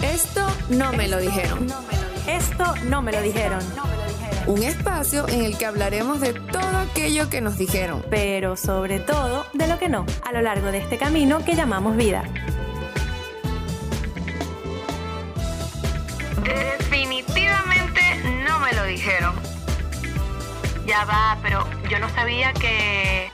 Esto no me lo dijeron. Esto no me lo dijeron. Un espacio en el que hablaremos de todo aquello que nos dijeron. Pero sobre todo de lo que no, a lo largo de este camino que llamamos vida. Ya va, pero yo no sabía que...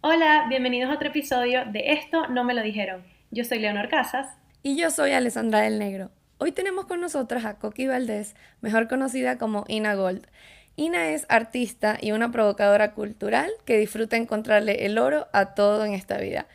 Hola, bienvenidos a otro episodio de Esto no me lo dijeron. Yo soy Leonor Casas. Y yo soy Alessandra del Negro. Hoy tenemos con nosotras a Coqui Valdés, mejor conocida como Ina Gold. Ina es artista y una provocadora cultural que disfruta encontrarle el oro a todo en esta vida.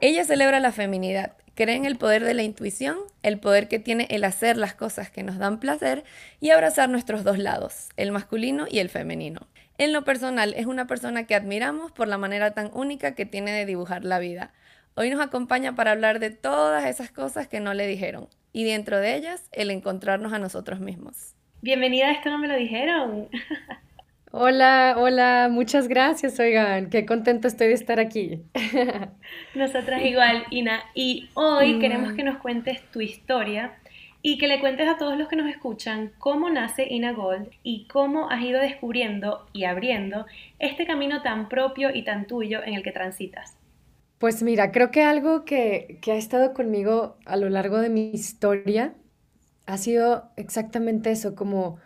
Ella celebra la feminidad, cree en el poder de la intuición, el poder que tiene el hacer las cosas que nos dan placer y abrazar nuestros dos lados, el masculino y el femenino. En lo personal, es una persona que admiramos por la manera tan única que tiene de dibujar la vida. Hoy nos acompaña para hablar de todas esas cosas que no le dijeron y dentro de ellas el encontrarnos a nosotros mismos. Bienvenida a Esto no me lo dijeron. Hola, hola, muchas gracias, oigan, qué contento estoy de estar aquí. Nosotras igual, Ina, y hoy queremos que nos cuentes tu historia y que le cuentes a todos los que nos escuchan cómo nace Ina Gold y cómo has ido descubriendo y abriendo este camino tan propio y tan tuyo en el que transitas. Pues mira, creo que algo que, ha estado conmigo a lo largo de mi historia ha sido exactamente eso, como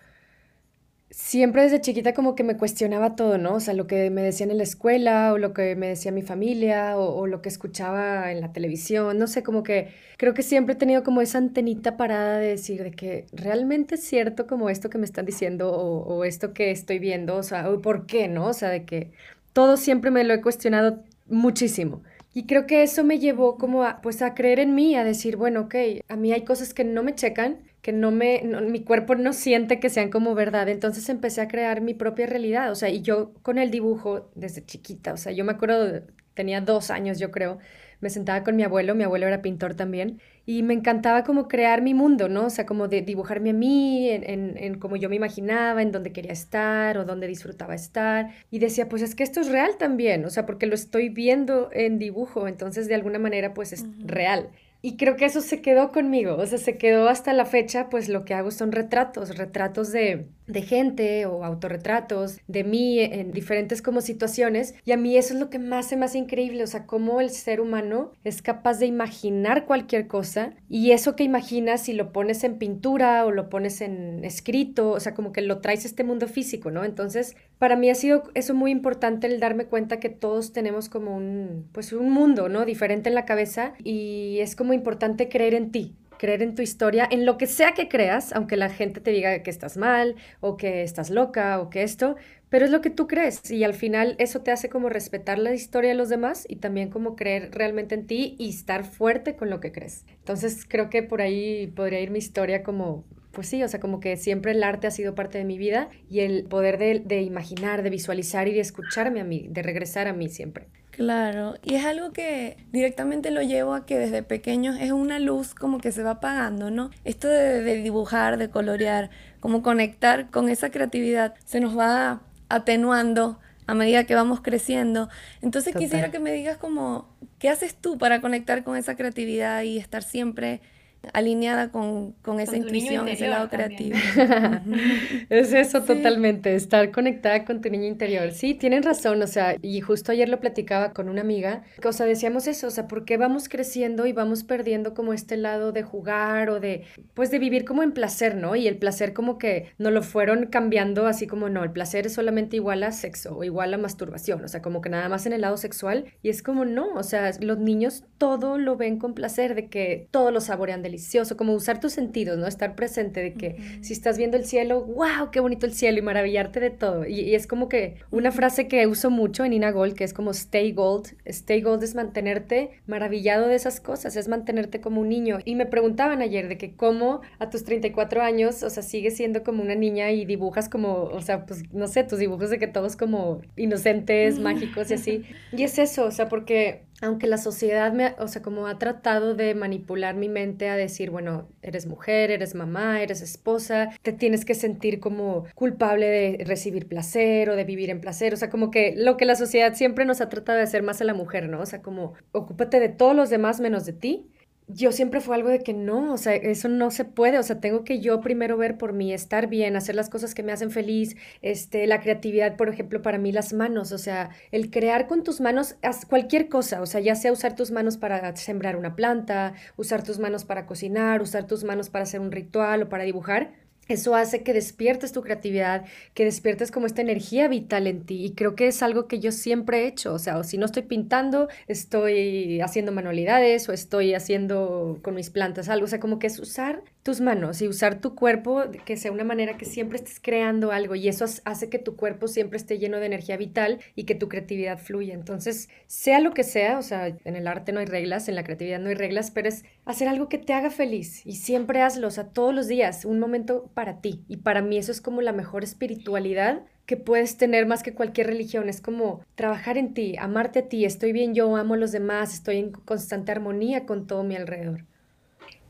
siempre desde chiquita como que me cuestionaba todo, ¿no? O sea, lo que me decían en la escuela o lo que me decía mi familia o, lo que escuchaba en la televisión, no sé, como que creo que siempre he tenido como esa antenita parada de decir de que realmente es cierto como esto que me están diciendo o, esto que estoy viendo, o sea, o por qué, ¿no? O sea, de que todo siempre me lo he cuestionado muchísimo. Y creo que eso me llevó como a, pues a creer en mí, a decir, bueno, ok, a mí hay cosas que no me checan, que no me, mi cuerpo no siente que sean como verdad. Entonces empecé a crear mi propia realidad, o sea, y yo con el dibujo desde chiquita, o sea, yo me acuerdo, tenía dos años yo creo, me sentaba con mi abuelo, mi abuelo era pintor también, y me encantaba como crear mi mundo, ¿no? O sea, como de dibujarme a mí, en, en, en como yo me imaginaba, en dónde quería estar o dónde disfrutaba estar. Y decía, pues es que esto es real también, o sea, porque lo estoy viendo en dibujo, entonces de alguna manera pues es real. Y creo que eso se quedó conmigo, o sea, se quedó hasta la fecha, pues lo que hago son retratos, retratos de, de gente o autorretratos de mí en diferentes como situaciones y a mí eso es lo que más se me hace increíble, o sea, cómo el ser humano es capaz de imaginar cualquier cosa y eso que imaginas si lo pones en pintura o lo pones en escrito, o sea, como que lo traes a este mundo físico, ¿no? Entonces, para mí ha sido eso muy importante el darme cuenta que todos tenemos como un pues un mundo, ¿no? diferente en la cabeza y es como importante creer en ti, creer en tu historia, en lo que sea que creas, aunque la gente te diga que estás mal o que estás loca o que esto, pero es lo que tú crees y al final eso te hace como respetar la historia de los demás y también como creer realmente en ti y estar fuerte con lo que crees. Entonces creo que por ahí podría ir mi historia como pues sí, o sea, como que siempre el arte ha sido parte de mi vida y el poder de, de, imaginar, de visualizar y de escucharme a mí, de regresar a mí siempre. Claro, y es algo que directamente lo llevo a que desde pequeños es una luz como que se va apagando, ¿no? Esto de, dibujar, de colorear, como conectar con esa creatividad, se nos va atenuando a medida que vamos creciendo. Entonces quisiera que me digas como, ¿qué haces tú para conectar con esa creatividad y estar siempre alineada con, con esa intuición, ese lado creativo. es eso totalmente, estar conectada con tu niño interior. Sí, tienen razón, o sea, y justo ayer lo platicaba con una amiga, o sea, decíamos eso, o sea, ¿por qué vamos creciendo y vamos perdiendo como este lado de jugar o de, pues de vivir como en placer, ¿no? Y el placer como que no lo fueron cambiando así como, no, el placer es solamente igual a sexo o igual a masturbación, o sea, como que nada más en el lado sexual y es como, no, o sea, los niños todo lo ven con placer, de que todo lo saborean delicioso como usar tus sentidos, ¿no? Estar presente de que si estás viendo el cielo, wow, qué bonito el cielo y maravillarte de todo. Y, es como que una frase que uso mucho en Ina Gold, que es como stay gold. Stay gold es mantenerte maravillado de esas cosas, es mantenerte como un niño. Y me preguntaban ayer de que cómo a tus 34 años, o sea, sigues siendo como una niña y dibujas como, o sea, pues no sé, tus dibujos de que todos como inocentes, mágicos y así. Y es eso, o sea, porque aunque la sociedad me, o sea, como ha tratado de manipular mi mente a decir, bueno, eres mujer, eres mamá, eres esposa, te tienes que sentir como culpable de recibir placer o de vivir en placer, o sea, como que lo que la sociedad siempre nos ha tratado de hacer más a la mujer, ¿no? O sea, como ocúpate de todos los demás menos de ti yo siempre fue algo de que no, o sea, eso no se puede, o sea, tengo que yo primero ver por mí, estar bien, hacer las cosas que me hacen feliz, este, la creatividad, por ejemplo, para mí las manos, o sea, el crear con tus manos cualquier cosa, o sea, ya sea usar tus manos para sembrar una planta, usar tus manos para cocinar, usar tus manos para hacer un ritual o para dibujar, eso hace que despiertes tu creatividad, que despiertes como esta energía vital en ti. Y creo que es algo que yo siempre he hecho. O sea, o si no estoy pintando, estoy haciendo manualidades o estoy haciendo con mis plantas algo. O sea, como que es usar tus manos y usar tu cuerpo, que sea una manera que siempre estés creando algo. Y eso hace que tu cuerpo siempre esté lleno de energía vital y que tu creatividad fluya. Entonces, sea lo que sea, o sea, en el arte no hay reglas, en la creatividad no hay reglas, pero es hacer algo que te haga feliz. Y siempre hazlo, o sea, todos los días, un momento para ti. Y para mí eso es como la mejor espiritualidad que puedes tener más que cualquier religión. Es como trabajar en ti, amarte a ti, estoy bien yo, amo a los demás, estoy en constante armonía con todo mi alrededor.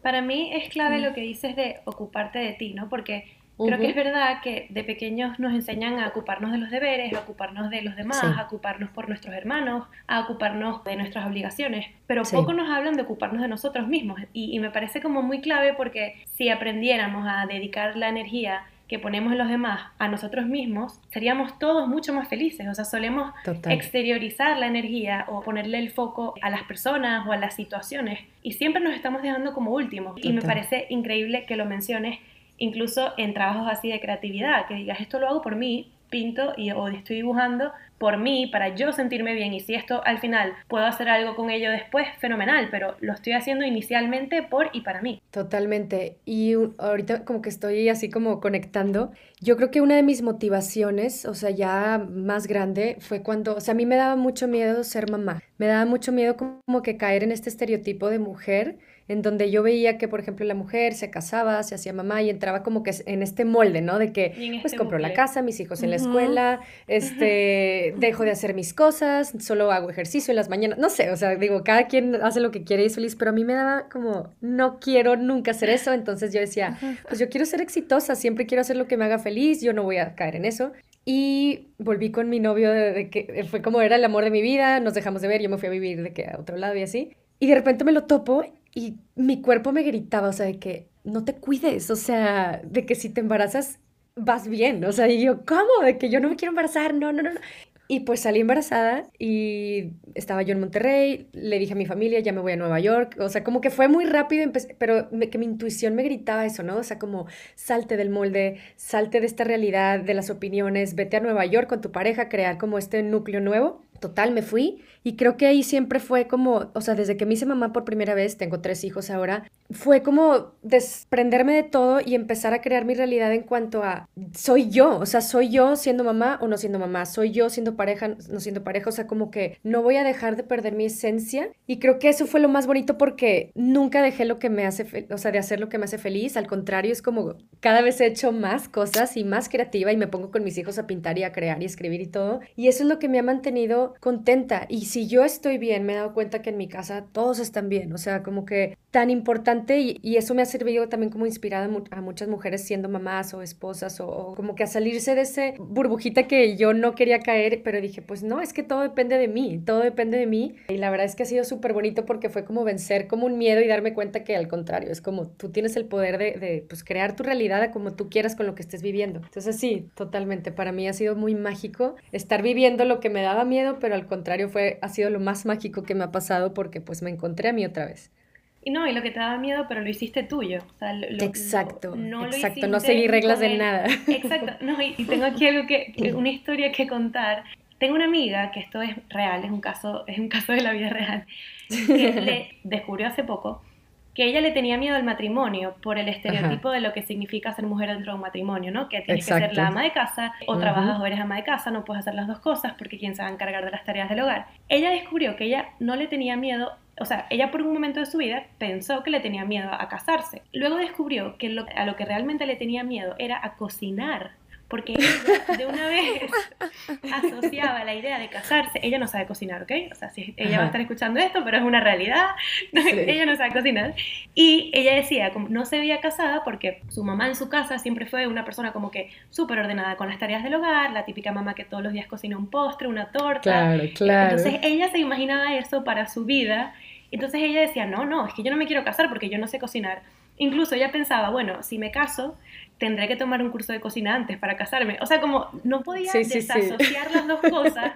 Para mí es clave lo que dices de ocuparte de ti, ¿no? Porque creo que es verdad que de pequeños nos enseñan a ocuparnos de los deberes, a ocuparnos de los demás, a ocuparnos por nuestros hermanos, a ocuparnos de nuestras obligaciones, pero poco nos hablan de ocuparnos de nosotros mismos. Y, y me parece como muy clave porque si aprendiéramos a dedicar la energía que ponemos en los demás a nosotros mismos, seríamos todos mucho más felices. O sea, solemos exteriorizar la energía o ponerle el foco a las personas o a las situaciones y siempre nos estamos dejando como últimos. Y me parece increíble que lo menciones incluso en trabajos así de creatividad, que digas, esto lo hago por mí, pinto y, o estoy dibujando por mí, para yo sentirme bien. Y si esto al final puedo hacer algo con ello después, fenomenal, pero lo estoy haciendo inicialmente por y para mí. Totalmente. Y ahorita como que estoy así como conectando. Yo creo que una de mis motivaciones, o sea, ya más grande, fue cuando, o sea, a mí me daba mucho miedo ser mamá. Me daba mucho miedo como que caer en este estereotipo de mujer en donde yo veía que, por ejemplo, la mujer se casaba, se hacía mamá y entraba como que en este molde, ¿no? De que, pues, este compro la casa, mis hijos en la escuela, este, dejo de hacer mis cosas, solo hago ejercicio en las mañanas, no sé, o sea, digo, cada quien hace lo que quiere y es feliz, pero a mí me daba como, no quiero nunca hacer eso, entonces yo decía, pues yo quiero ser exitosa, siempre quiero hacer lo que me haga feliz, yo no voy a caer en eso. Y volví con mi novio, de, que fue como era el amor de mi vida, nos dejamos de ver, yo me fui a vivir de que a otro lado y así. Y de repente me lo topo y mi cuerpo me gritaba, o sea, de que no te cuides, o sea, de que si te embarazas vas bien, o sea, y yo, ¿cómo? De que yo no me quiero embarazar, no, no, no. Y pues salí embarazada y estaba yo en Monterrey, le dije a mi familia, ya me voy a Nueva York, o sea, como que fue muy rápido, pero que mi intuición me gritaba eso, ¿no? O sea, como salte del molde, salte de esta realidad, de las opiniones, vete a Nueva York con tu pareja, crear como este núcleo nuevo. Total, me fui. Y creo que ahí siempre fue como, o sea, desde que me hice mamá por primera vez, tengo tres hijos ahora, fue como desprenderme de todo y empezar a crear mi realidad en cuanto a, soy yo, o sea, soy yo siendo mamá o no siendo mamá, soy yo siendo pareja, no siendo pareja, o sea, como que no voy a dejar de perder mi esencia. Y creo que eso fue lo más bonito porque nunca dejé lo que me hace, o sea, de hacer lo que me hace feliz, al contrario, es como cada vez he hecho más cosas y más creativa y me pongo con mis hijos a pintar y a crear y escribir y todo, y eso es lo que me ha mantenido contenta. Y si yo estoy bien, me he dado cuenta que en mi casa todos están bien, o sea, como que tan importante y, eso me ha servido también como inspirada a muchas mujeres siendo mamás o esposas o, como que a salirse de ese burbujita que yo no quería caer, pero dije, pues no, es que todo depende de mí, todo depende de mí. Y la verdad es que ha sido súper bonito porque fue como vencer como un miedo y darme cuenta que al contrario, es como tú tienes el poder de, pues, crear tu realidad como tú quieras con lo que estés viviendo. Entonces sí, totalmente, para mí ha sido muy mágico estar viviendo lo que me daba miedo, pero al contrario fue, ha sido lo más mágico que me ha pasado porque pues me encontré a mí otra vez. Y no, y lo que te daba miedo, pero lo hiciste tuyo. exacto, no exacto, no seguí reglas de nada. Exacto, no, y, tengo aquí algo que, una historia que contar. Tengo una amiga, que esto es real, es un caso, es un caso de la vida real, que le descubrió hace poco que ella le tenía miedo al matrimonio por el estereotipo de lo que significa ser mujer dentro de un matrimonio, ¿no? Que tienes que ser la ama de casa o trabajas o eres ama de casa, no puedes hacer las dos cosas porque quién se va a encargar de las tareas del hogar. Ella descubrió que ella no le tenía miedo o sea, ella por un momento de su vida pensó que le tenía miedo a casarse. Luego descubrió que a lo que realmente le tenía miedo era a cocinar porque ella de una vez asociaba la idea de casarse. Ella no sabe cocinar, ¿ok? O sea, si ella va a estar escuchando esto, pero es una realidad. ella no sabe cocinar. Y ella decía, como no se veía casada porque su mamá en su casa siempre fue una persona como que súper ordenada con las tareas del hogar, la típica mamá que todos los días cocina un postre, una torta. Claro, claro. Entonces ella se imaginaba eso para su vida. Entonces ella decía, no, no, es que yo no me quiero casar porque yo no sé cocinar. Incluso ella pensaba, bueno, si me caso, tendré que tomar un curso de cocina antes para casarme. O sea, como no podía desasociar las dos cosas.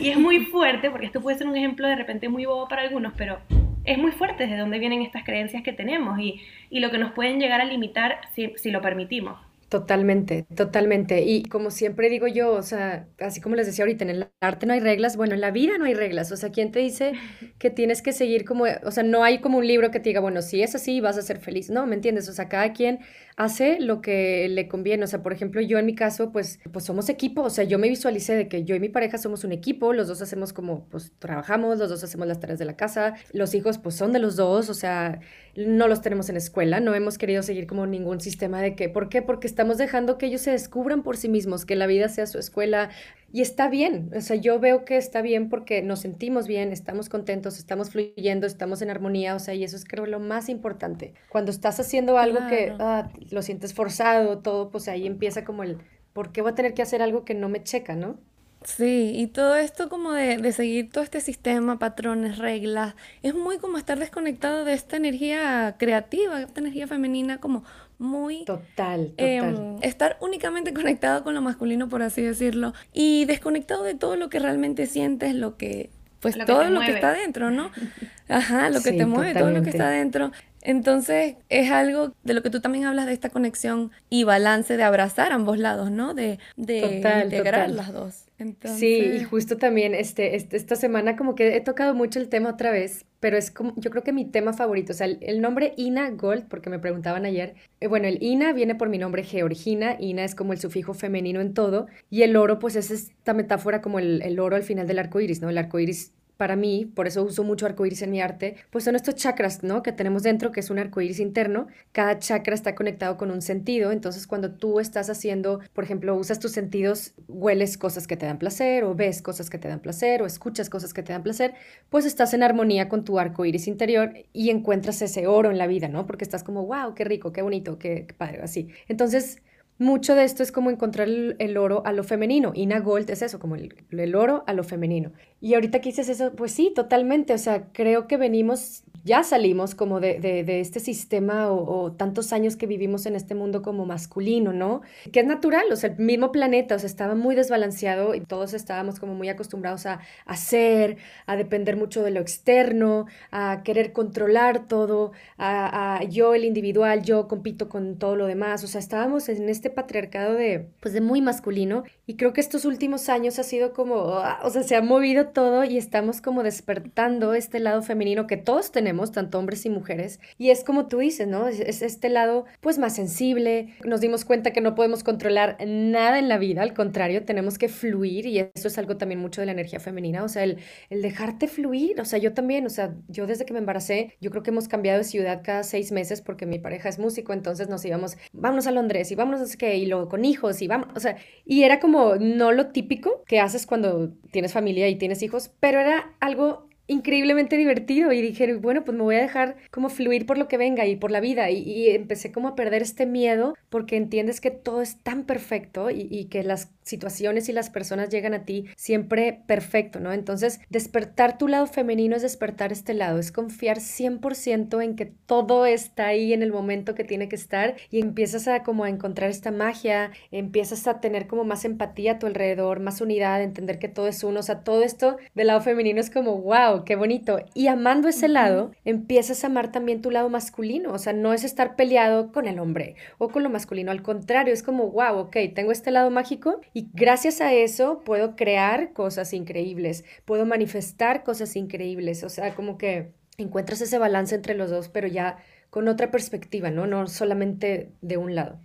Y es muy fuerte, porque esto puede ser un ejemplo de repente muy bobo para algunos, pero es muy fuerte desde dónde vienen estas creencias que tenemos y, y lo que nos pueden llegar a limitar si, si lo permitimos. Totalmente, totalmente. Y como siempre digo yo, o sea, así como les decía ahorita, en el arte no hay reglas, bueno, en la vida no hay reglas. O sea, ¿quién te dice que tienes que seguir como, o sea, no hay como un libro que te diga, bueno, si es así, vas a ser feliz. No, ¿me entiendes? O sea, cada quien hace lo que le conviene. O sea, por ejemplo, yo en mi caso, pues, pues somos equipo. O sea, yo me visualicé de que yo y mi pareja somos un equipo. Los dos hacemos como, pues, trabajamos, los dos hacemos las tareas de la casa. Los hijos, pues, son de los dos. O sea, no los tenemos en escuela. No hemos querido seguir como ningún sistema de que, ¿por qué? Porque estamos dejando que ellos se descubran por sí mismos, que la vida sea su escuela, y está bien, o sea, yo veo que está bien porque nos sentimos bien, estamos contentos, estamos fluyendo, estamos en armonía, o sea, y eso es creo lo más importante. Cuando estás haciendo algo que ah, lo sientes forzado, todo, pues ahí empieza como el, ¿por qué voy a tener que hacer algo que no me checa, no? Sí, y todo esto como de, de, seguir todo este sistema, patrones, reglas, es muy como estar desconectado de esta energía creativa, esta energía femenina como muy... Total, em, total. estar únicamente conectado con lo masculino, por así decirlo, y desconectado de todo lo que realmente sientes, lo que... Pues todo lo que está dentro, ¿no? Ajá, lo que te mueve, todo lo que está dentro. Entonces es algo de lo que tú también hablas de esta conexión y balance de abrazar ambos lados, ¿no? De, de integrar las dos. Sí, y justo también este, este, esta semana como que he tocado mucho el tema otra vez, pero es como, yo creo que mi tema favorito, o sea, el, nombre Ina Gold, porque me preguntaban ayer, eh, bueno, el Ina viene por mi nombre Georgina, Ina es como el sufijo femenino en todo, y el oro pues es esta metáfora como el, el oro al final del arco iris, ¿no? El arco iris para mí, por eso uso mucho arcoíris en mi arte, pues son estos chakras, ¿no? Que tenemos dentro, que es un arcoíris interno. Cada chakra está conectado con un sentido. Entonces, cuando tú estás haciendo, por ejemplo, usas tus sentidos, hueles cosas que te dan placer, o ves cosas que te dan placer, o escuchas cosas que te dan placer, pues estás en armonía con tu arcoíris interior y encuentras ese oro en la vida, ¿no? Porque estás como, wow, qué rico, qué bonito, qué, qué padre, así. Entonces, mucho de esto es como encontrar el, oro a lo femenino. Ina Gold es eso, como el, el, oro a lo femenino. Y ahorita que dices eso, pues sí, totalmente. O sea, creo que venimos ya salimos como de, de, este sistema o, tantos años que vivimos en este mundo como masculino, ¿no? Que es natural, o sea, el mismo planeta, o sea, estaba muy desbalanceado y todos estábamos como muy acostumbrados a hacer, a depender mucho de lo externo, a querer controlar todo, a, yo el individual, yo compito con todo lo demás, o sea, estábamos en este patriarcado de, pues, de muy masculino y creo que estos últimos años ha sido como, ah, o sea, se ha movido todo y estamos como despertando este lado femenino que todos tenemos tanto hombres y mujeres. Y es como tú dices, ¿no? Es, este lado pues más sensible. Nos dimos cuenta que no podemos controlar nada en la vida, al contrario, tenemos que fluir y eso es algo también mucho de la energía femenina, o sea, el, el dejarte fluir, o sea, yo también, o sea, yo desde que me embaracé, yo creo que hemos cambiado de ciudad cada seis meses porque mi pareja es músico, entonces nos íbamos, vámonos a Londres y vámonos a sé qué, y luego con hijos y vamos, o sea, y era como no lo típico que haces cuando tienes familia y tienes hijos, pero era algo increíblemente divertido y dije, bueno, pues me voy a dejar como fluir por lo que venga y por la vida y, empecé como a perder este miedo porque entiendes que todo es tan perfecto y, y, que las situaciones y las personas llegan a ti siempre perfecto, ¿no? Entonces, despertar tu lado femenino es despertar este lado, es confiar 100% en que todo está ahí en el momento que tiene que estar y empiezas a como a encontrar esta magia, empiezas a tener como más empatía a tu alrededor, más unidad, entender que todo es uno, o sea, todo esto del lado femenino es como, wow, qué bonito. Y amando ese lado, empiezas a amar también tu lado masculino. O sea, no es estar peleado con el hombre o con lo masculino. Al contrario, es como, wow, ok, tengo este lado mágico y gracias a eso puedo crear cosas increíbles, puedo manifestar cosas increíbles. O sea, como que encuentras ese balance entre los dos, pero ya con otra perspectiva, ¿no? No solamente de un lado.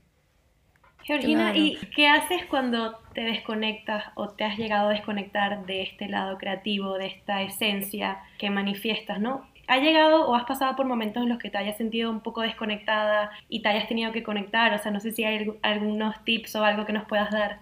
Georgina, ¿y qué haces cuando te desconectas o te has llegado a desconectar de este lado creativo, de esta esencia que manifiestas, ¿no? ¿Ha llegado o has pasado por momentos en los que te hayas sentido un poco desconectada y te hayas tenido que conectar? O sea, no sé si hay algunos tips o algo que nos puedas dar.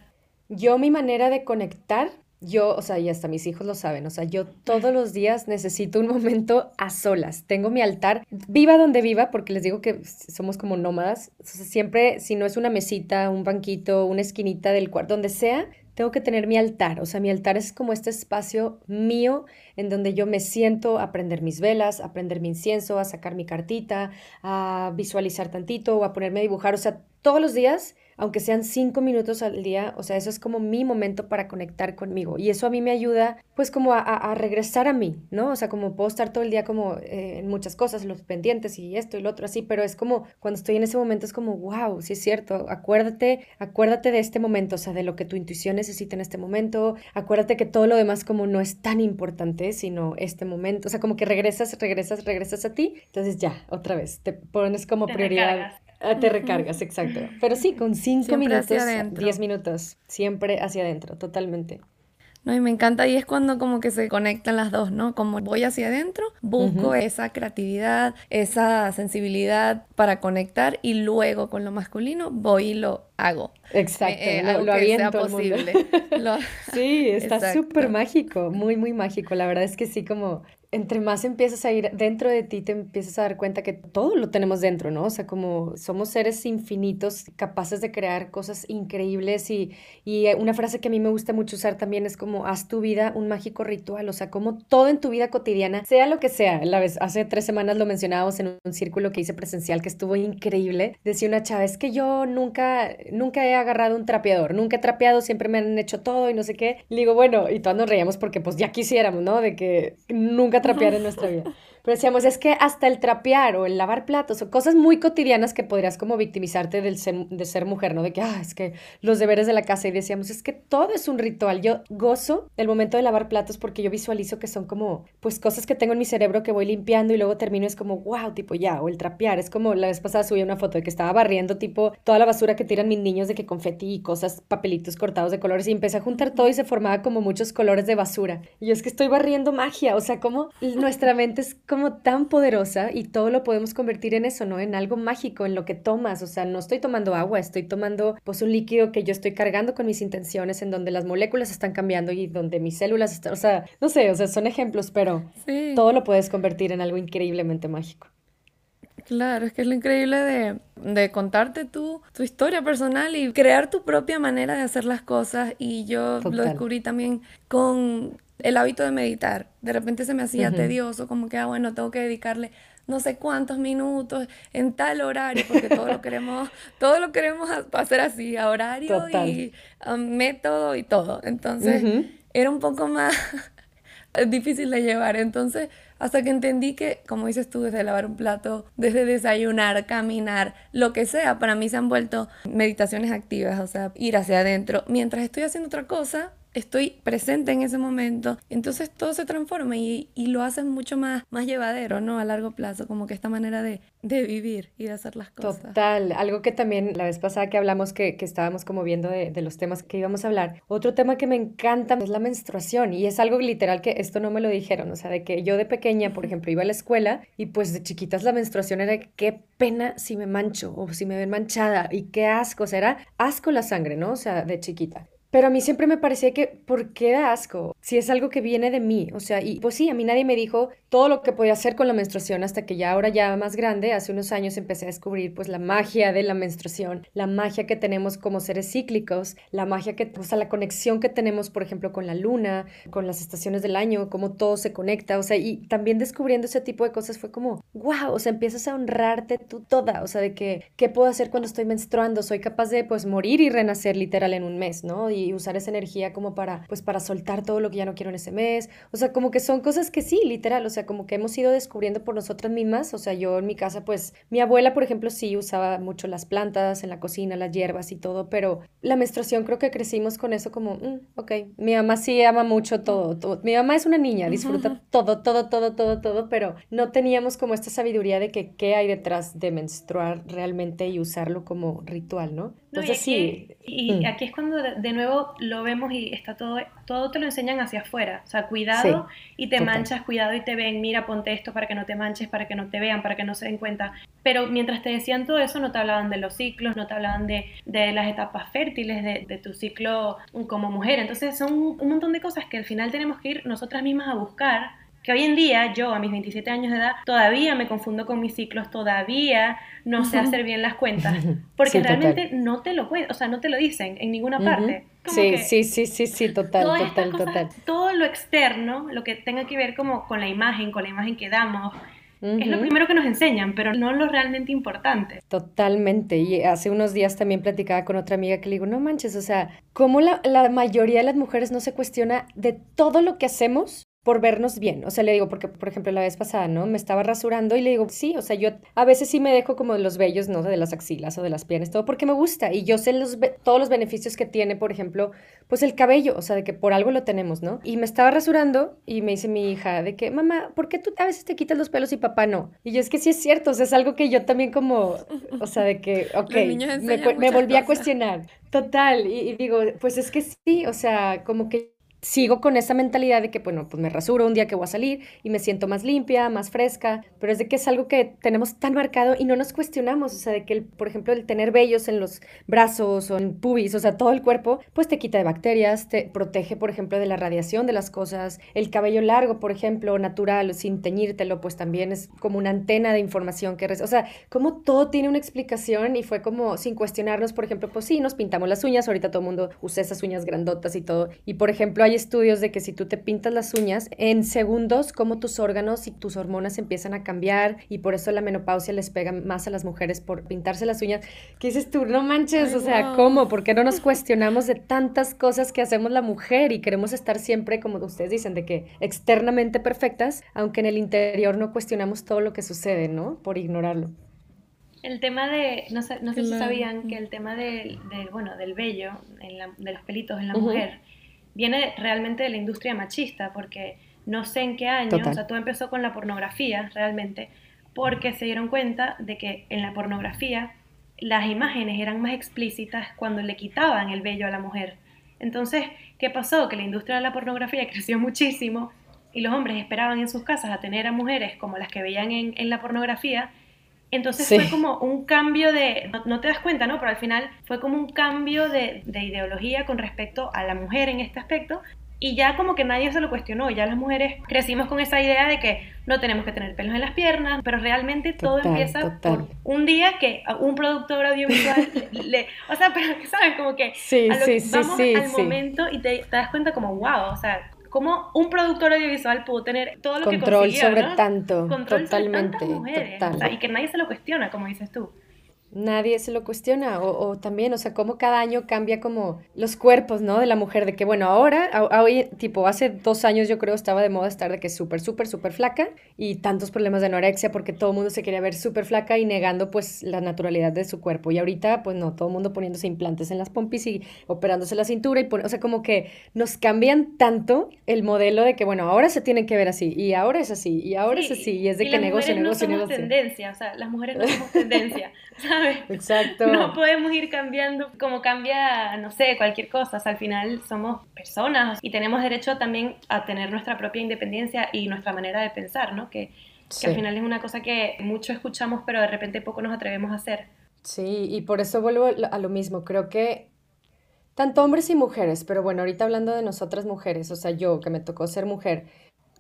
Yo mi manera de conectar yo, o sea, y hasta mis hijos lo saben, o sea, yo todos los días necesito un momento a solas. Tengo mi altar, viva donde viva, porque les digo que somos como nómadas. siempre, si no es una mesita, un banquito, una esquinita del cuarto, donde sea, tengo que tener mi altar. O sea, mi altar es como este espacio mío en donde yo me siento a prender mis velas, a prender mi incienso, a sacar mi cartita, a visualizar tantito o a ponerme a dibujar. O sea, todos los días aunque sean cinco minutos al día, o sea, eso es como mi momento para conectar conmigo. Y eso a mí me ayuda, pues, como a, regresar a mí, ¿no? O sea, como puedo estar todo el día como eh, en muchas cosas, los pendientes y esto y lo otro así, pero es como cuando estoy en ese momento es como, wow, sí es cierto, acuérdate, acuérdate de este momento, o sea, de lo que tu intuición necesita en este momento, acuérdate que todo lo demás como no es tan importante, sino este momento, o sea, como que regresas, regresas, regresas a ti, entonces ya, otra vez, te pones como prioridad. Ah, te recargas, exacto. Pero sí, con cinco minutos, diez minutos, siempre hacia adentro, totalmente. No, y me encanta y es cuando como que se conectan las dos, ¿no? Como voy hacia adentro, busco esa creatividad, esa sensibilidad para conectar y luego con lo masculino voy y lo hago. Exacto, eh, lo, lo aviento posible. sí, está súper mágico, muy, muy mágico. La verdad es que sí, como entre más empiezas a ir dentro de ti, te empiezas a dar cuenta que todo lo tenemos dentro, ¿no? O sea, como somos seres infinitos, capaces de crear cosas increíbles y, y una frase que a mí me gusta mucho usar también es como, haz tu vida un mágico ritual, o sea, como todo en tu vida cotidiana, sea lo que sea. La vez, hace tres semanas lo mencionábamos en un círculo que hice presencial que estuvo increíble. Decía una chava, es que yo nunca, nunca he agarrado un trapeador, nunca he trapeado, siempre me han hecho todo y no sé qué. Le digo, bueno, y todos nos reíamos porque pues ya quisiéramos, ¿no? De que nunca trapear en nuestra vida. Pero decíamos, es que hasta el trapear o el lavar platos o cosas muy cotidianas que podrías como victimizarte del de ser mujer, ¿no? De que, ah, es que los deberes de la casa y decíamos, es que todo es un ritual. Yo gozo el momento de lavar platos porque yo visualizo que son como, pues, cosas que tengo en mi cerebro que voy limpiando y luego termino es como, wow, tipo ya, o el trapear. Es como la vez pasada subí una foto de que estaba barriendo tipo toda la basura que tiran mis niños de que confeti y cosas, papelitos cortados de colores y empecé a juntar todo y se formaba como muchos colores de basura. Y es que estoy barriendo magia, o sea, como nuestra mente es como tan poderosa y todo lo podemos convertir en eso, ¿no? En algo mágico, en lo que tomas. O sea, no estoy tomando agua, estoy tomando pues un líquido que yo estoy cargando con mis intenciones, en donde las moléculas están cambiando y donde mis células están, o sea, no sé, o sea, son ejemplos, pero todo lo puedes convertir en algo increíblemente mágico. Claro, es que es lo increíble de, de contarte tu, tu historia personal y crear tu propia manera de hacer las cosas. Y yo lo descubrí también con el hábito de meditar. De repente se me hacía tedioso, como que, ah, bueno, tengo que dedicarle no sé cuántos minutos en tal horario, porque todo lo queremos, todo lo queremos hacer así, a horario y a método y todo. Entonces, era un poco más difícil de llevar. Entonces, hasta que entendí que, como dices tú, desde lavar un plato, desde desayunar, caminar, lo que sea, para mí se han vuelto meditaciones activas, o sea, ir hacia adentro. Mientras estoy haciendo otra cosa, estoy presente en ese momento, entonces todo se transforma y, y, lo haces mucho más, más llevadero, ¿no? A largo plazo, como que esta manera de, de vivir y de hacer las cosas. Total, algo que también la vez pasada que hablamos, que, que estábamos como viendo de, de, los temas que íbamos a hablar, otro tema que me encanta es la menstruación y es algo literal que esto no me lo dijeron, o sea, de que yo de pequeña, por ejemplo, iba a la escuela y pues de chiquitas la menstruación era qué pena si me mancho o si me ven manchada y qué asco, o sea, era asco la sangre, ¿no? O sea, de chiquita. Pero a mí siempre me parecía que, ¿por qué da asco? Si es algo que viene de mí. O sea, y pues sí, a mí nadie me dijo todo lo que podía hacer con la menstruación hasta que ya ahora ya más grande, hace unos años empecé a descubrir pues la magia de la menstruación, la magia que tenemos como seres cíclicos, la magia que, o sea, la conexión que tenemos, por ejemplo, con la luna, con las estaciones del año, cómo todo se conecta. O sea, y también descubriendo ese tipo de cosas fue como, wow, o sea, empiezas a honrarte tú toda. O sea, de que, ¿qué puedo hacer cuando estoy menstruando? Soy capaz de pues morir y renacer literal en un mes, ¿no? Y usar esa energía como para, pues para soltar todo lo que ya no quiero en ese mes. O sea, como que son cosas que sí, literal, o sea, como que hemos ido descubriendo por nosotras mismas. O sea, yo en mi casa, pues mi abuela, por ejemplo, sí usaba mucho las plantas en la cocina, las hierbas y todo, pero la menstruación creo que crecimos con eso como, mm, ok, mi mamá sí ama mucho todo, todo. Mi mamá es una niña, disfruta todo, todo, todo, todo, todo, pero no teníamos como esta sabiduría de que qué hay detrás de menstruar realmente y usarlo como ritual, ¿no? Entonces sí. Y Mm. aquí es cuando de, de nuevo lo vemos y está todo, todo te lo enseñan hacia afuera. O sea, cuidado y te total. manchas, cuidado y te ven, mira, ponte esto para que no te manches, para que no te vean, para que no se den cuenta. Pero mientras te decían todo eso, no te hablaban de los ciclos, no te hablaban de, de las etapas fértiles, de, de tu ciclo como mujer. Entonces son un montón de cosas que al final tenemos que ir nosotras mismas a buscar que hoy en día yo a mis 27 años de edad todavía me confundo con mis ciclos, todavía no sé hacer bien las cuentas, porque Sí, total. realmente no te lo pueden, o sea, no te lo dicen en ninguna parte. Sí, sí, sí, sí, sí, total, total, cosas, total. todo lo externo, lo que tenga que ver como con la imagen, con la imagen que damos, es lo primero que nos enseñan, pero no lo realmente importante. Totalmente. Y hace unos días también platicaba con otra amiga que le digo, no manches, o sea, ¿cómo la, la mayoría de las mujeres no se cuestiona de todo lo que hacemos? Por vernos bien, o sea, le digo, porque por ejemplo la vez pasada, ¿no? Me estaba rasurando y le digo, sí, o sea, yo a veces sí me dejo como los vellos, ¿no? De las axilas o de las piernas, todo porque me gusta y yo sé los, todos los beneficios que tiene, por ejemplo, pues el cabello, o sea, de que por algo lo tenemos, ¿no? Y me estaba rasurando y me dice mi hija de que, mamá, ¿por qué tú a veces te quitas los pelos y papá no? Y yo es que sí es cierto, o sea, es algo que yo también como, o sea, de que, ok, me, me volví a cuestionar, total, y, y digo, pues es que sí, o sea, como que sigo con esa mentalidad de que, bueno, pues me rasuro un día que voy a salir y me siento más limpia, más fresca, pero es de que es algo que tenemos tan marcado y no nos cuestionamos, o sea, de que, el, por ejemplo, el tener vellos en los brazos o en pubis, o sea, todo el cuerpo, pues te quita de bacterias, te protege, por ejemplo, de la radiación de las cosas, el cabello largo, por ejemplo, natural, sin teñírtelo, pues también es como una antena de información que, o sea, como todo tiene una explicación y fue como sin cuestionarnos, por ejemplo, pues sí, nos pintamos las uñas, ahorita todo el mundo usa esas uñas grandotas y todo, y por ejemplo, hay estudios de que si tú te pintas las uñas, en segundos, como tus órganos y tus hormonas empiezan a cambiar y por eso la menopausia les pega más a las mujeres por pintarse las uñas. ¿Qué dices tú? No manches, Ay, o sea, wow. ¿cómo? ¿Por qué no nos cuestionamos de tantas cosas que hacemos la mujer y queremos estar siempre, como ustedes dicen, de que externamente perfectas, aunque en el interior no cuestionamos todo lo que sucede, ¿no? Por ignorarlo. El tema de, no sé, no sé si Claro. sabían que el tema del, del, bueno, del vello, en la- de los pelitos en la Ujú. mujer, viene realmente de la industria machista, porque no sé en qué año, Total. o sea, todo empezó con la pornografía realmente, porque se dieron cuenta de que en la pornografía las imágenes eran más explícitas cuando le quitaban el vello a la mujer. Entonces, ¿qué pasó? Que la industria de la pornografía creció muchísimo y los hombres esperaban en sus casas a tener a mujeres como las que veían en, en la pornografía. Entonces Sí. fue como un cambio de, no, no te das cuenta, ¿no? Pero al final fue como un cambio de, de ideología con respecto a la mujer en este aspecto. Y ya como que nadie se lo cuestionó, ya las mujeres crecimos con esa idea de que no tenemos que tener pelos en las piernas, pero realmente todo Total, empieza total. por un día que un productor audiovisual le, o sea, pero ¿saben? Como que Sí, a lo sí, vamos sí, al momento y te, te das cuenta como, wow, o sea, como un productor audiovisual pudo tener todo lo que Control consiguió, sobre ¿no? tanto, Control sobre totalmente, tantas mujeres, total. o sea, y que nadie se lo cuestiona, como dices tú. Nadie se lo cuestiona, o, o también, o sea, cómo cada año cambia como los cuerpos, ¿no? De la mujer, de que, bueno, ahora, hoy, tipo, hace dos años yo creo estaba de moda estar de que súper, súper, súper flaca y tantos problemas de anorexia porque todo el mundo se quería ver súper flaca y negando, pues, la naturalidad de su cuerpo. Y ahorita, pues, no, todo el mundo poniéndose implantes en las pompis y operándose la cintura y, pon- o sea, como que nos cambian tanto el modelo de que, bueno, ahora se tienen que ver así y ahora es así y ahora es Sí, así y es de y que negocio, no negocio. tendencia, o sea, las mujeres no somos tendencia, ¿sabes? Exacto. No podemos ir cambiando como cambia, no sé, cualquier cosa. O sea, al final somos personas y tenemos derecho también a tener nuestra propia independencia y nuestra manera de pensar, ¿no? Que, que al final es una cosa que mucho escuchamos, pero de repente poco nos atrevemos a hacer. Sí, y por eso vuelvo a lo mismo. Creo que tanto hombres y mujeres, pero bueno, ahorita hablando de nosotras mujeres, o sea, yo que me tocó ser mujer,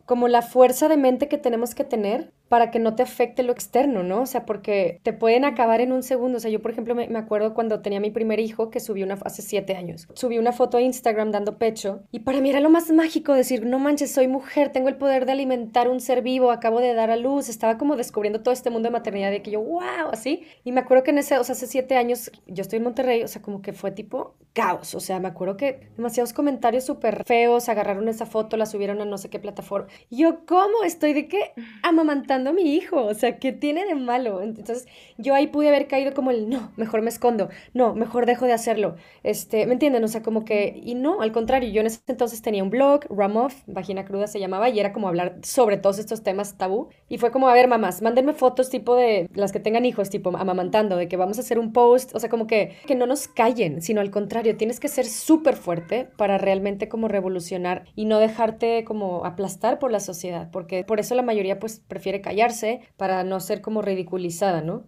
como la fuerza de mente que tenemos que tener para que no te afecte lo externo, ¿no? O sea, porque te pueden acabar en un segundo. O sea, yo, por ejemplo, me, me acuerdo cuando tenía mi primer hijo, que subí una, hace siete años, subí una foto a Instagram dando pecho, y para mí era lo más mágico decir, no manches, soy mujer, tengo el poder de alimentar un ser vivo, acabo de dar a luz, estaba como descubriendo todo este mundo de maternidad, de que yo, wow, así. Y me acuerdo que en ese, o sea, hace siete años, yo estoy en Monterrey, o sea, como que fue tipo caos. O sea, me acuerdo que demasiados comentarios súper feos, agarraron esa foto, la subieron a no sé qué plataforma. Y yo, ¿cómo? Estoy de qué? Amamantando abusando a mi hijo, o sea, ¿qué tiene de malo? Entonces yo ahí pude haber caído como el, no, mejor me escondo, no, mejor dejo de hacerlo, este, ¿me entienden? O sea, como que, y no, al contrario, yo en ese entonces tenía un blog, Ramoff, Vagina Cruda se llamaba, y era como hablar sobre todos estos temas tabú, y fue como, a ver, mamás, mándenme fotos tipo de las que tengan hijos, tipo amamantando, de que vamos a hacer un post, o sea, como que, que no nos callen, sino al contrario, tienes que ser súper fuerte para realmente como revolucionar y no dejarte como aplastar por la sociedad, porque por eso la mayoría pues prefiere callarse para no ser como ridiculizada, ¿no?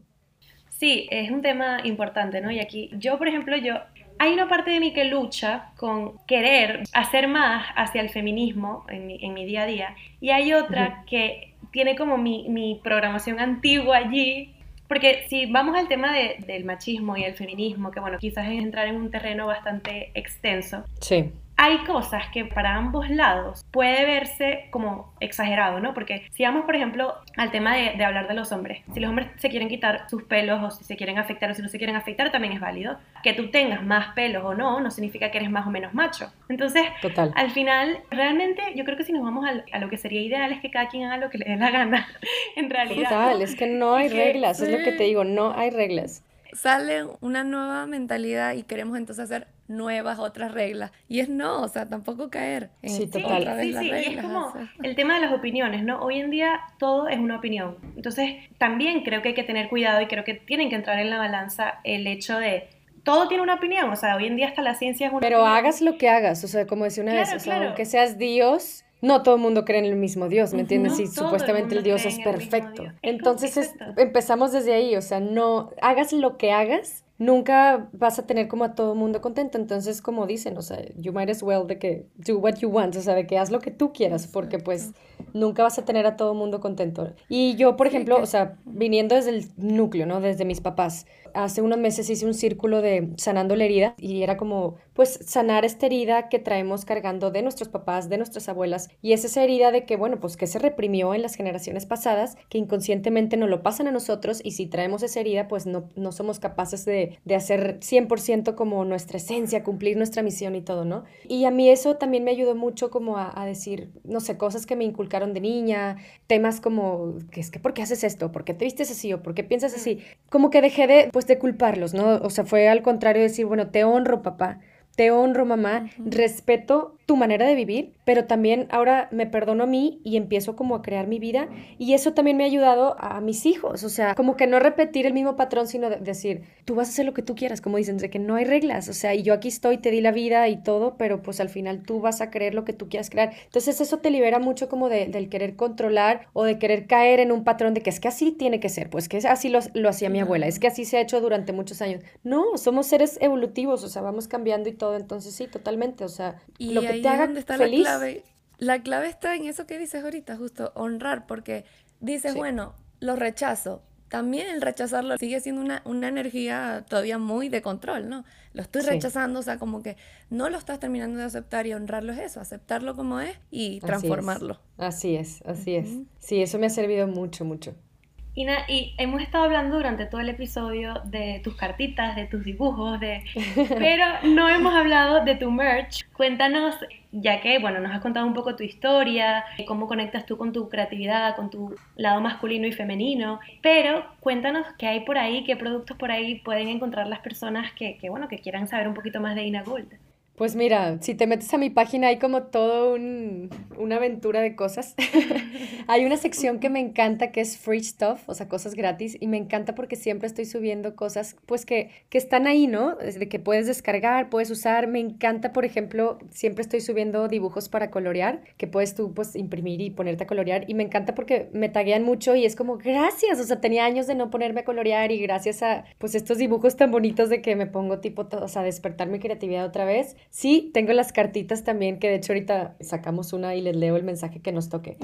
Sí, es un tema importante, ¿no? Y aquí, yo, por ejemplo, yo, hay una parte de mí que lucha con querer hacer más hacia el feminismo en mi, en mi día a día, y hay otra que tiene como mi, mi programación antigua allí, porque si vamos al tema de, del machismo y el feminismo, que bueno, quizás es entrar en un terreno bastante extenso. Sí hay cosas que para ambos lados puede verse como exagerado, ¿no? Porque si vamos, por ejemplo, al tema de, hablar de los hombres, si los hombres se quieren quitar sus pelos o si se quieren afectar o si no se quieren afectar, también es válido. Que tú tengas más pelos o no, no significa que eres más o menos macho. Entonces, al final, realmente yo creo que si nos vamos a, lo que sería ideal es que cada quien haga lo que le dé la gana, en realidad. Total, es que no hay reglas, es lo que te digo, no hay reglas sale una nueva mentalidad y queremos entonces hacer nuevas otras reglas. Y es no, o sea, tampoco caer en sí, total. Otra vez sí, sí, y es como el tema de las opiniones, ¿no? Hoy en día todo es una opinión. Entonces, también creo que hay que tener cuidado y creo que tienen que entrar en la balanza el hecho de todo tiene una opinión, o sea, hoy en día hasta la ciencia es una Pero hagas lo que hagas, o sea, como decía una vez, o sea, aunque seas Dios, no todo el mundo cree en el mismo Dios, ¿me entiendes? Sí, supuestamente el, Dios es perfecto. Entonces empezamos desde ahí, o sea, no hagas lo que hagas, nunca vas a tener como a todo el mundo contento. Entonces, como dicen, o sea, you might as well de que do what you want, o sea, de que haz lo que tú quieras, porque pues nunca vas a tener a todo el mundo contento. Y yo, por ejemplo, o sea, viniendo desde el núcleo, ¿no? Desde mis papás, hace unos meses hice un círculo de sanando la herida y era como, pues, sanar esta herida que traemos cargando de nuestros papás, de nuestras abuelas. Y es esa herida de que, bueno, pues que se reprimió en las generaciones pasadas, que inconscientemente no lo pasan a nosotros y si traemos esa herida, pues no, no somos capaces de, de hacer 100% como nuestra esencia, cumplir nuestra misión y todo, ¿no? Y a mí eso también me ayudó mucho como a, a decir, no sé, cosas que me inculcaron de niña, temas como, que es que, ¿por qué haces esto? ¿Por qué te vistes así? ¿O por qué piensas así? Como que dejé de, pues, de culparlos, ¿no? O sea, fue al contrario decir, bueno, te honro, papá, te honro, mamá, respeto tu manera de vivir, pero también ahora me perdono a mí y empiezo como a crear mi vida y eso también me ha ayudado a mis hijos, o sea, como que no repetir el mismo patrón, sino decir, tú vas a hacer lo que tú quieras, como dicen, de que no hay reglas, o sea, y yo aquí estoy, te di la vida y todo, pero pues al final tú vas a creer lo que tú quieras crear. Entonces eso te libera mucho como de, del querer controlar o de querer caer en un patrón de que es que así tiene que ser, pues que así lo, lo hacía mi abuela, es que así se ha hecho durante muchos años. No, somos seres evolutivos, o sea, vamos cambiando y todo, entonces sí, totalmente, o sea, lo que te haga está feliz. La clave. La clave está en eso que dices ahorita, justo honrar, porque dices, bueno, lo rechazo. También el rechazarlo sigue siendo una, una, energía todavía muy de control, ¿no? Lo estoy rechazando, o sea, como que no lo estás terminando de aceptar y honrarlo es eso, aceptarlo como es y transformarlo. Así es, así es. Sí, eso me ha servido mucho, mucho. Ina, y hemos estado hablando durante todo el episodio de tus cartitas, de tus dibujos, de... pero no hemos hablado de tu merch. Cuéntanos, ya que, bueno, nos has contado un poco tu historia, cómo conectas tú con tu creatividad, con tu lado masculino y femenino, pero cuéntanos qué hay por ahí, qué productos por ahí pueden encontrar las personas que, que bueno, que quieran saber un poquito más de Ina Gold. Pues mira, si te metes a mi página hay como todo un, una aventura de cosas. hay una sección que me encanta que es free stuff, o sea, cosas gratis, y me encanta porque siempre estoy subiendo cosas pues que, que están ahí, ¿no? De que puedes descargar, puedes usar. Me encanta, por ejemplo, siempre estoy subiendo dibujos para colorear, que puedes tú pues imprimir y ponerte a colorear. Y me encanta porque me taguean mucho y es como, gracias, o sea, tenía años de no ponerme a colorear y gracias a pues estos dibujos tan bonitos de que me pongo tipo, o sea, despertar mi creatividad otra vez Sí, tengo las cartitas también, que de hecho ahorita sacamos una y les leo el mensaje que nos toque.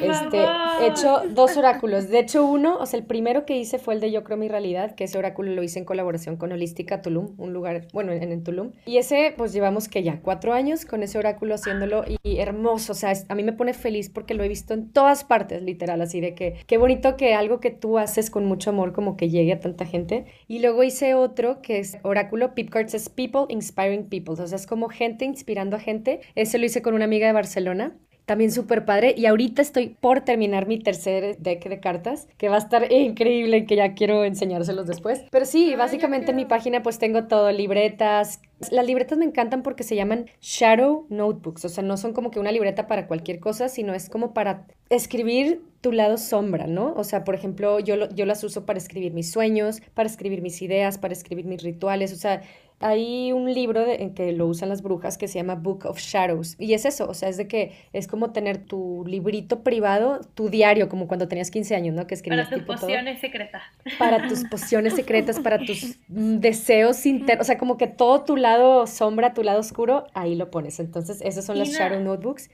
este, he hecho dos oráculos. De hecho, uno, o sea, el primero que hice fue el de Yo creo mi realidad, que ese oráculo lo hice en colaboración con Holística Tulum, un lugar, bueno, en, en Tulum. Y ese, pues llevamos que ya cuatro años con ese oráculo haciéndolo y, hermoso. O sea, a mí me pone feliz porque lo he visto en todas partes, literal, así de que qué bonito que algo que tú haces con mucho amor como que llegue a tanta gente. Y luego hice otro que es oráculo Pip Cards es People Inspiring People. O sea, es como gente inspirando a gente. Ese lo hice con una amiga de Barcelona también súper padre. Y ahorita estoy por terminar mi tercer deck de cartas, que va a estar increíble, que ya quiero enseñárselos después. Pero sí, básicamente en mi página pues tengo todo, libretas. Las libretas me encantan porque se llaman Shadow Notebooks, o sea, no son como que una libreta para cualquier cosa, sino es como para escribir tu lado sombra, ¿no? O sea, por ejemplo, yo, yo las uso para escribir mis sueños, para escribir mis ideas, para escribir mis rituales, o sea, hay un libro en que lo usan las brujas que se llama Book of Shadows. Y es eso, o sea, es de que es como tener tu librito privado, tu diario, como cuando tenías 15 años, ¿no? Que escribías Para tus pociones secretas. Para tus pociones secretas, para tus deseos internos, o sea, como que todo tu lado sombra, tu lado oscuro, ahí lo pones. Entonces, esos son las Shadow Notebooks.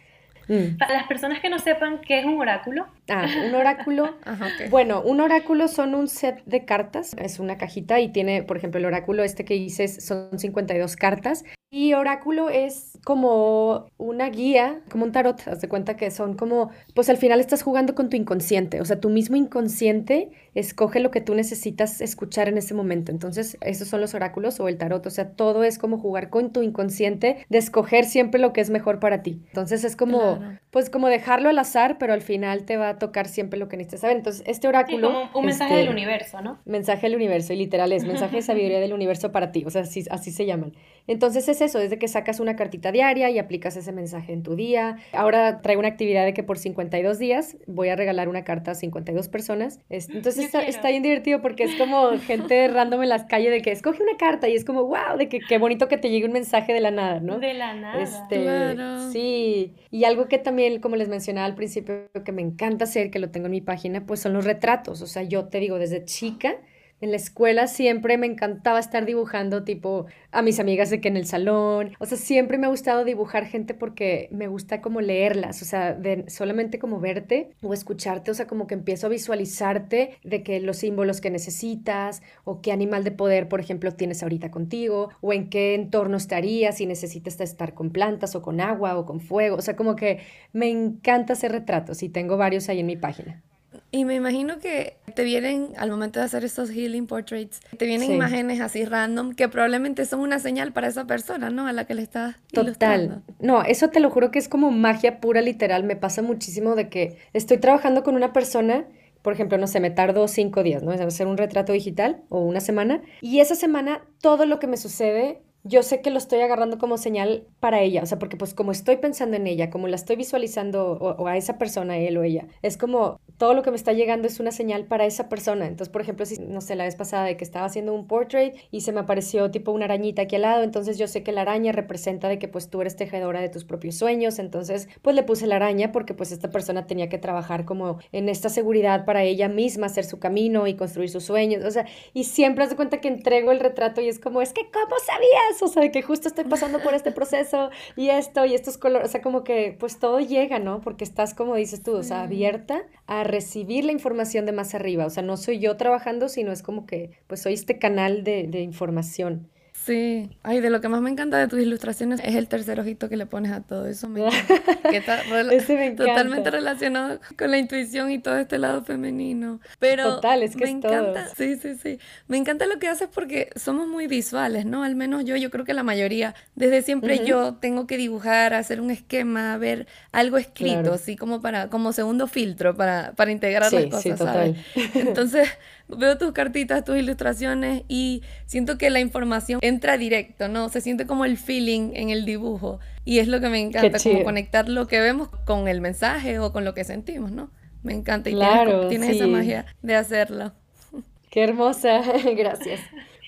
Mm. Para las personas que no sepan qué es un oráculo. Ah, un oráculo. Bueno, un oráculo son un set de cartas, es una cajita y tiene, por ejemplo, el oráculo este que dices son 52 cartas y oráculo es como una guía, como un tarot, haz de cuenta que son como, pues al final estás jugando con tu inconsciente, o sea, tu mismo inconsciente escoge lo que tú necesitas escuchar en ese momento. Entonces, esos son los oráculos o el tarot, o sea, todo es como jugar con tu inconsciente, de escoger siempre lo que es mejor para ti. Entonces, es como, pues como dejarlo al azar, pero al final te va a tocar siempre lo que necesitas saber. Entonces, este oráculo... como un mensaje del este, universo, ¿no? Mensaje del universo, y literal es mensaje de sabiduría del universo para ti, o sea, así, así se llaman. Entonces, es eso, desde que sacas una cartita diaria y aplicas ese mensaje en tu día. Ahora traigo una actividad de que por 52 días voy a regalar una carta a 52 personas. Entonces está, está, bien divertido porque es como gente random en las calles de que escoge una carta y es como, wow, de que qué bonito que te llegue un mensaje de la nada, ¿no? De la nada. Este, Sí. Y algo que también, como les mencionaba al principio, que me encanta hacer, que lo tengo en mi página, pues son los retratos. O sea, yo te digo, desde chica en la escuela siempre me encantaba estar dibujando tipo a mis amigas de que en el salón, o sea, siempre me ha gustado dibujar gente porque me gusta como leerlas, o sea, de solamente como verte o escucharte, o sea, como que empiezo a visualizarte de que los símbolos que necesitas o qué animal de poder, por ejemplo, tienes ahorita contigo o en qué entorno estarías si necesitas estar con plantas o con agua o con fuego, o sea, como que me encanta hacer retratos y tengo varios ahí en mi página. Y me imagino que te vienen, al momento de hacer estos healing portraits, te vienen imágenes así random que probablemente son una señal para esa persona, ¿no? A la que le estás Total. No, eso te lo juro que es como magia pura, literal. Me pasa muchísimo de que estoy trabajando con una persona por ejemplo, no sé, me tardo cinco días, ¿no? En hacer un retrato digital o una semana. Y esa semana todo lo que me sucede yo sé que lo estoy agarrando como señal para ella, o sea, porque pues como estoy pensando en ella, como la estoy visualizando o, a esa persona, él o ella, es como todo lo que me está llegando es una señal para esa persona. Entonces, por ejemplo, si, no sé, la vez pasada de que estaba haciendo un portrait y se me apareció tipo una arañita aquí al lado, entonces yo sé que la araña representa de que pues tú eres tejedora de tus propios sueños, entonces pues le puse la araña porque pues esta persona tenía que trabajar como en esta seguridad para ella misma, hacer su camino y construir sus sueños, o sea, y siempre hace cuenta que entrego el retrato y es como, es que, ¿cómo sabías? O sea, de que justo estoy pasando por este proceso y esto y estos colores, o sea, como que pues todo llega, ¿no? Porque estás, como dices tú, o sea, abierta a recibir la información de más arriba, o sea, no soy yo trabajando, sino es como que pues soy este canal de, de información. Sí, ay, de lo que más me encanta de tus ilustraciones es el tercer ojito que le pones a todo eso. Me que está totalmente relacionado con la intuición y todo este lado femenino. Pero Total, es que me encanta, sí, sí, sí. Me encanta lo que haces porque somos muy visuales, ¿no? Al menos yo, yo creo que la mayoría. Desde siempre yo tengo que dibujar, hacer un esquema, ver algo escrito, así como para, como segundo filtro para, para integrar las cosas, sí, total. Entonces, veo tus cartitas, tus ilustraciones y siento que la información entra directo, ¿no? Se siente como el feeling en el dibujo y es lo que me encanta, como conectar lo que vemos con el mensaje o con lo que sentimos, ¿no? Me encanta y claro, tienes, esa magia de hacerlo. Qué hermosa, gracias.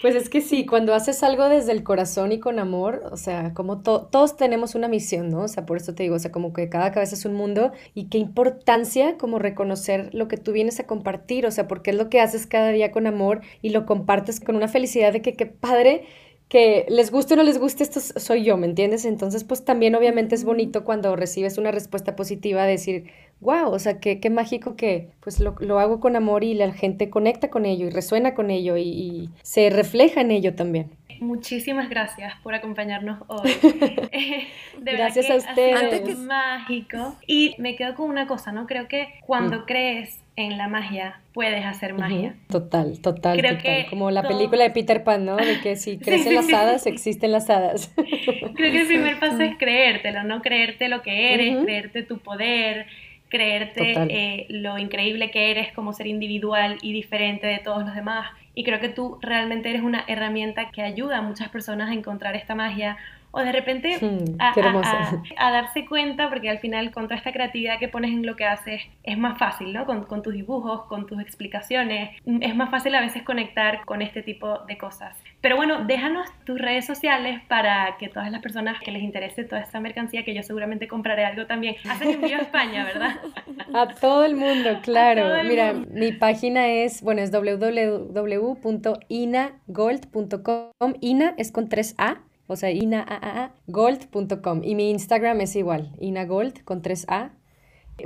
Pues es que sí, cuando haces algo desde el corazón y con amor, o sea, como todos tenemos una misión, ¿no? O sea, por eso te digo, o sea, como que cada cabeza es un mundo y qué importancia como reconocer lo que tú vienes a compartir, o sea, porque es lo que haces cada día con amor y lo compartes con una felicidad de que qué padre que les guste o no les guste, esto soy yo, ¿me entiendes? Entonces, pues también obviamente es bonito cuando recibes una respuesta positiva, de decir, wow, o sea, qué, qué mágico que pues lo, lo, hago con amor y la gente conecta con ello y resuena con ello y, y se refleja en ello también. muchísimas gracias por acompañarnos hoy. de gracias a ustedes. Es mágico. Y me quedo con una cosa, ¿no? Creo que cuando mm. crees en la magia, puedes hacer magia. Total, total, Creo total. Como la película de Peter Pan, ¿no? De que si crees en las hadas, existen las hadas. Creo que el primer paso es creértelo, ¿no? Creerte lo que eres, creerte tu poder, creerte eh, lo increíble que eres como ser individual y diferente de todos los demás. Y creo que tú realmente eres una herramienta que ayuda a muchas personas a encontrar esta magia o de repente hmm, a, darse cuenta, porque al final con toda esta creatividad que pones en lo que haces es más fácil, ¿no? Con, con, tus dibujos, con tus explicaciones, es más fácil a veces conectar con este tipo de cosas. Pero bueno, déjanos tus redes sociales para que todas las personas que les interese toda esta mercancía, que yo seguramente compraré algo también, hacen envío a España, ¿verdad? A todo el mundo, claro. Mira, mi página es, bueno, es www.inagold.com. Ina es con 3A o sea, inaagold.com. Y mi Instagram es igual, inagold con 3A.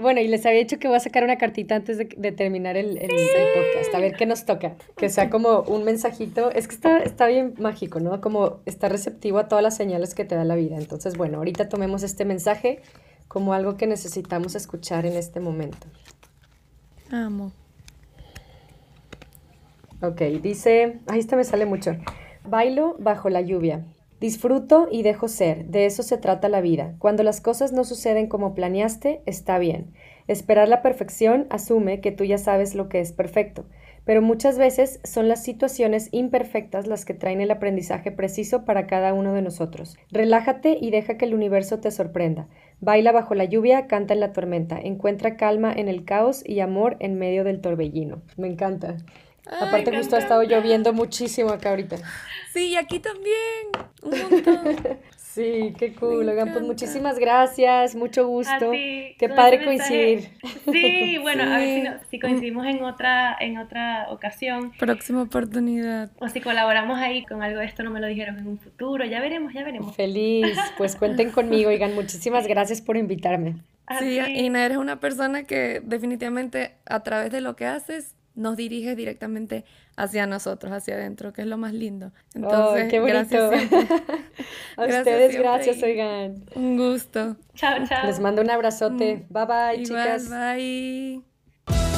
Bueno, y les había dicho que voy a sacar una cartita antes de, terminar el, podcast, a ver qué nos toca. Que sea como un mensajito. Es que está, está bien mágico, ¿no? Como está receptivo a todas las señales que te da la vida. Entonces, bueno, ahorita tomemos este mensaje como algo que necesitamos escuchar en este momento. Amo. Ok, dice, ahí está me sale mucho. Bailo bajo la lluvia. Disfruto y dejo ser, de eso se trata la vida. Cuando las cosas no suceden como planeaste, está bien. Esperar la perfección asume que tú ya sabes lo que es perfecto, pero muchas veces son las situaciones imperfectas las que traen el aprendizaje preciso para cada uno de nosotros. Relájate y deja que el universo te sorprenda. Baila bajo la lluvia, canta en la tormenta, encuentra calma en el caos y amor en medio del torbellino. Me encanta. Aparte justo ha estado lloviendo muchísimo acá ahorita. Sí, y aquí también. Un montón. Sí, qué cool. Oigan, pues muchísimas gracias, mucho gusto. qué padre coincidir. Sí, bueno, a ver si, coincidimos en otra, en otra ocasión. Próxima oportunidad. O si colaboramos ahí con algo de esto, no me lo dijeron en un futuro. Ya veremos, ya veremos. Feliz. Pues cuenten conmigo, oigan, muchísimas gracias por invitarme. Sí, Ina, eres una persona que definitivamente a través de lo que haces nos dirige directamente hacia nosotros, hacia adentro, que es lo más lindo. Entonces, qué gracias. a ustedes, gracias, oigan. Un gusto. Chao, chao. Les mando un abrazote. Mm. Bye bye, chicas. Bye.